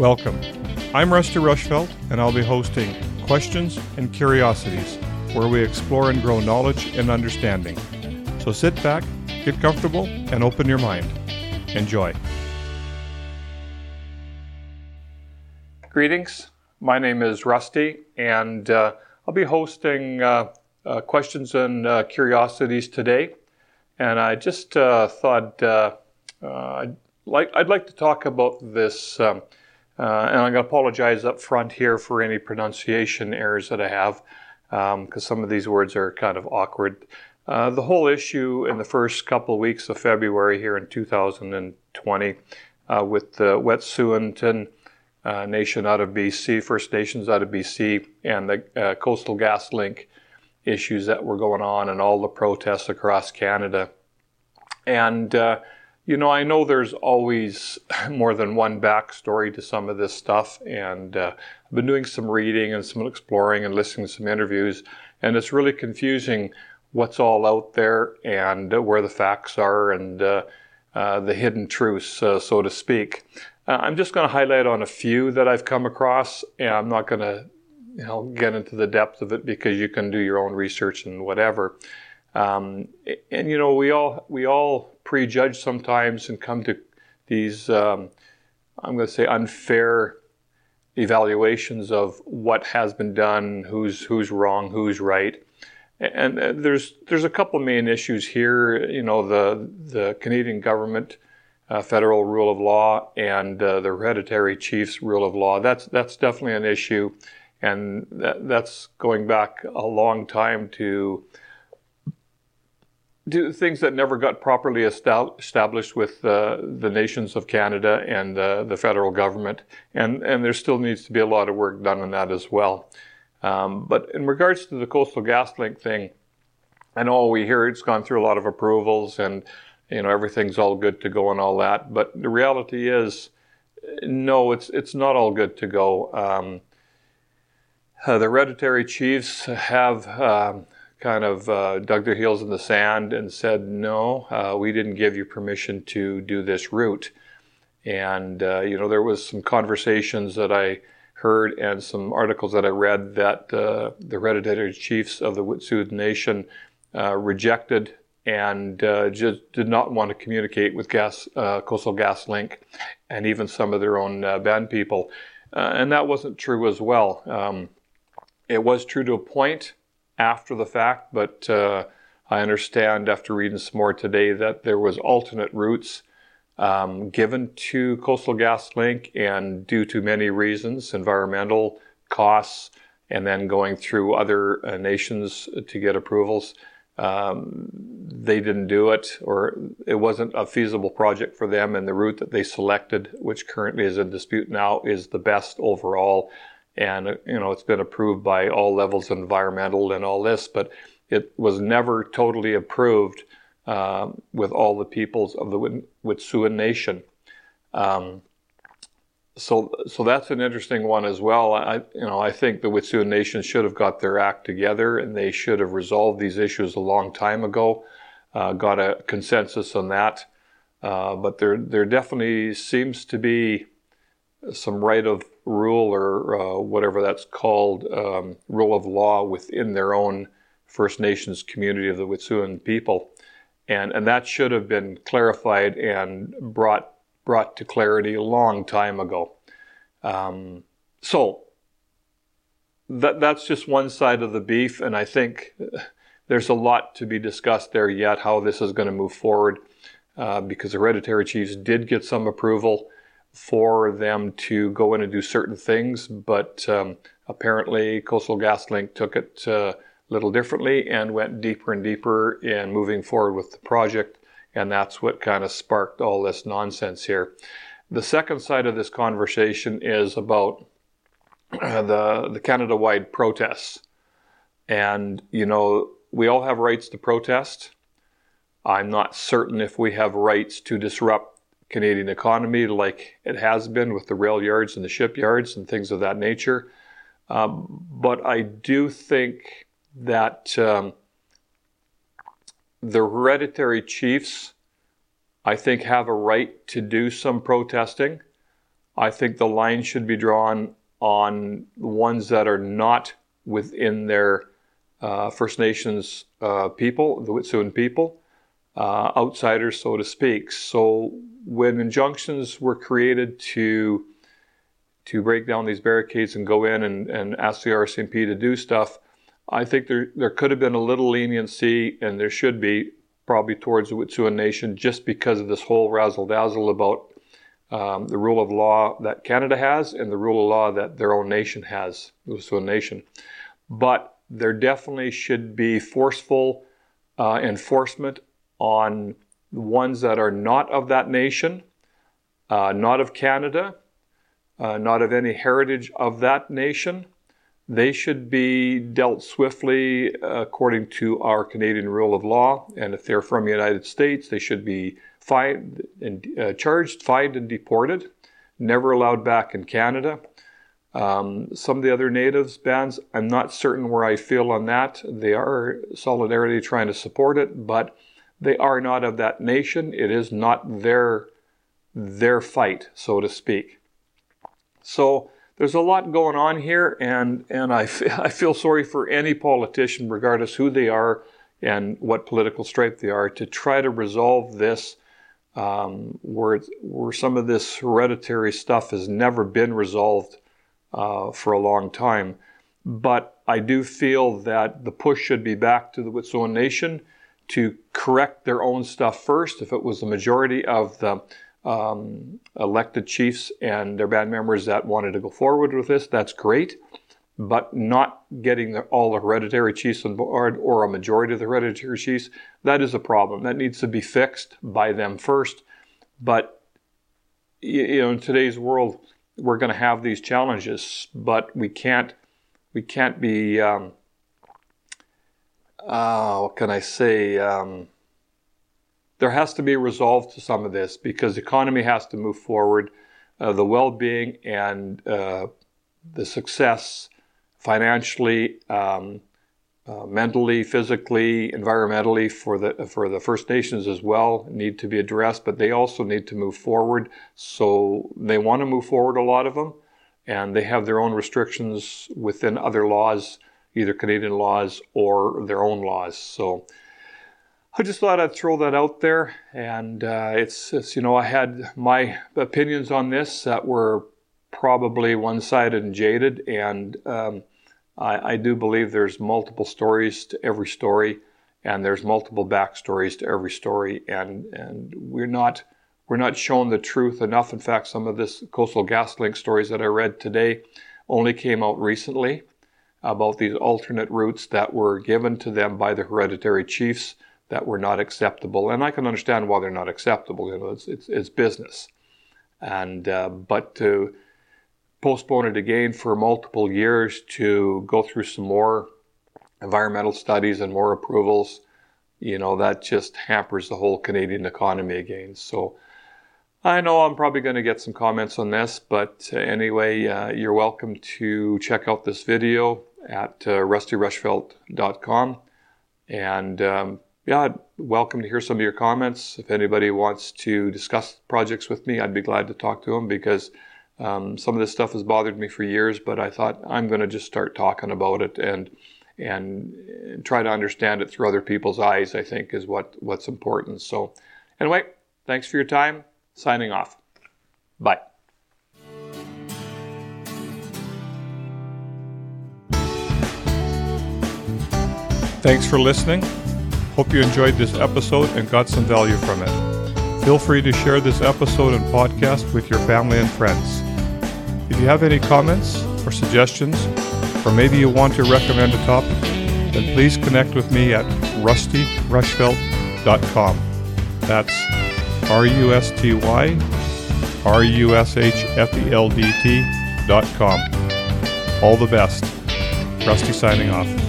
Welcome. I'm Rusty Rushfeldt, and I'll be hosting Questions and Curiosities, where we explore and grow knowledge and understanding. So sit back, get comfortable, and open your mind. Enjoy. Greetings. My name is Rusty, and uh, I'll be hosting uh, uh, Questions and uh, Curiosities today. And I just uh, thought uh, I'd, like, I'd like to talk about this. Um, uh, and I'm going to apologize up front here for any pronunciation errors that I have, because um, some of these words are kind of awkward. Uh, the whole issue in the first couple of weeks of February here in 2020 uh, with the Wet'suwet'en uh, Nation out of BC, First Nations out of BC, and the uh, Coastal GasLink issues that were going on and all the protests across Canada. And uh, you know, I know there's always more than one backstory to some of this stuff, and uh, I've been doing some reading and some exploring and listening to some interviews, and it's really confusing what's all out there and uh, where the facts are and uh, uh the hidden truths, uh, so to speak. Uh, I'm just going to highlight on a few that I've come across, and I'm not going to, you know, get into the depth of it because you can do your own research and whatever. Um, and you know, we all we all prejudge sometimes and come to these, um, I'm going to say, unfair evaluations of what has been done, who's who's wrong, who's right. And uh, there's there's a couple main issues here. You know, the the Canadian government, uh, federal rule of law, and uh, the hereditary chiefs rule of law. That's that's definitely an issue, and that, that's going back a long time to do things that never got properly established with uh, the nations of Canada and uh, the federal government, and and there still needs to be a lot of work done on that as well. Um, but in regards to the Coastal GasLink thing, I know we hear it's gone through a lot of approvals and you know everything's all good to go and all that, but the reality is, no, it's it's not all good to go. Um, uh, the hereditary chiefs have um, kind of uh, dug their heels in the sand and said, no, uh, we didn't give you permission to do this route. And, uh, you know, there was some conversations that I heard and some articles that I read that uh, the hereditary chiefs of the Wet'suwet'en Nation uh, rejected and uh, just did not want to communicate with gas, Coastal GasLink and even some of their own band people. and that wasn't true as well. Um, it was true to a point, after the fact, but uh, I understand after reading some more today that there was alternate routes um, given to Coastal GasLink, and due to many reasons, environmental costs, and then going through other uh, nations to get approvals, um, they didn't do it, or it wasn't a feasible project for them. And the route that they selected, which currently is in dispute now, is the best overall and you know it's been approved by all levels environmental and all this, but it was never totally approved uh, with all the peoples of the Wet'suwet'en Nation. Um, so, so that's an interesting one as well. I, you know, I think the Wet'suwet'en Nation should have got their act together, and they should have resolved these issues a long time ago. Uh, got a consensus on that, uh, but there, there definitely seems to be some right of rule or uh, whatever that's called, um, rule of law within their own First Nations community of the Wet'suwet'en people. And, and that should have been clarified and brought, brought to clarity a long time ago. Um, so that, that's just one side of the beef, and I think there's a lot to be discussed there yet how this is going to move forward uh, because hereditary chiefs did get some approval for them to go in and do certain things, but um, apparently Coastal GasLink took it uh, a little differently and went deeper and deeper in moving forward with the project, and that's what kind of sparked all this nonsense here. The second side of this conversation is about the the Canada-wide protests, and you know we all have rights to protest. I'm not certain if we have rights to disrupt Canadian economy like it has been with the rail yards and the shipyards and things of that nature. Um, but I do think that um, the hereditary chiefs, I think, have a right to do some protesting. I think the line should be drawn on ones that are not within their uh, First Nations uh, people, the Wet'suwet'en people, uh, outsiders, so to speak. So when injunctions were created to to break down these barricades and go in and, and ask the RCMP to do stuff, I think there there could have been a little leniency, and there should be probably towards the Wet'suwet'en Nation just because of this whole razzle dazzle about um, the rule of law that Canada has and the rule of law that their own nation has, the Wet'suwet'en Nation. But there definitely should be forceful uh, enforcement on ones that are not of that nation, uh, not of Canada, uh, not of any heritage of that nation. They should be dealt swiftly according to our Canadian rule of law. And if they're from the United States, they should be fined and uh, charged, fined, and deported. Never allowed back in Canada. Um, some of the other natives bands, I'm not certain where I feel on that. They are solidarity trying to support it, but they are not of that nation. It is not their their fight, so to speak. So there's a lot going on here, and and I, f- I feel sorry for any politician, regardless who they are and what political stripe they are, to try to resolve this um, where where some of this hereditary stuff has never been resolved uh, for a long time. But I do feel that the push should be back to the Wet'suwet'en Nation to correct their own stuff first. If it was the majority of the um, elected chiefs and their band members that wanted to go forward with this, that's great. But not getting the, all the hereditary chiefs on board or a majority of the hereditary chiefs, that is a problem. That needs to be fixed by them first. But you know, in today's world, we're going to have these challenges, but we can't we can't be um, uh, what can I say? Um, there has to be a resolve to some of this because the economy has to move forward. Uh, the well-being and uh, the success financially, um, uh, mentally, physically, environmentally for the for the First Nations as well need to be addressed, but they also need to move forward. So they want to move forward, a lot of them, and they have their own restrictions within other laws, either Canadian laws or their own laws. So I just thought I'd throw that out there, and uh, it's, it's you know I had my opinions on this that were probably one-sided and jaded, and um, I, I do believe there's multiple stories to every story, and there's multiple backstories to every story, and and we're not we're not shown the truth enough. In fact, some of this Coastal GasLink stories that I read today only came out recently about these alternate routes that were given to them by the hereditary chiefs that were not acceptable. And I can understand why they're not acceptable. You know, it's it's, it's business, and uh, but to postpone it again for multiple years to go through some more environmental studies and more approvals, you know, that just hampers the whole Canadian economy again. So I know I'm probably going to get some comments on this, but anyway, uh, you're welcome to check out this video at uh, rustyrushfeldt.com. And um, yeah, welcome to hear some of your comments. If anybody wants to discuss projects with me, I'd be glad to talk to them because um, some of this stuff has bothered me for years, but I thought I'm going to just start talking about it and and try to understand it through other people's eyes. I think is what what's important. So, anyway, thanks for your time. Signing off. Bye. Thanks for listening. Hope you enjoyed this episode and got some value from it. Feel free to share this episode and podcast with your family and friends. If you have any comments or suggestions, or maybe you want to recommend a topic, then please connect with me at rustyrushfeldt.com. That's R U S T Y R U S H F E L D T dot com. All the best. Rusty signing off.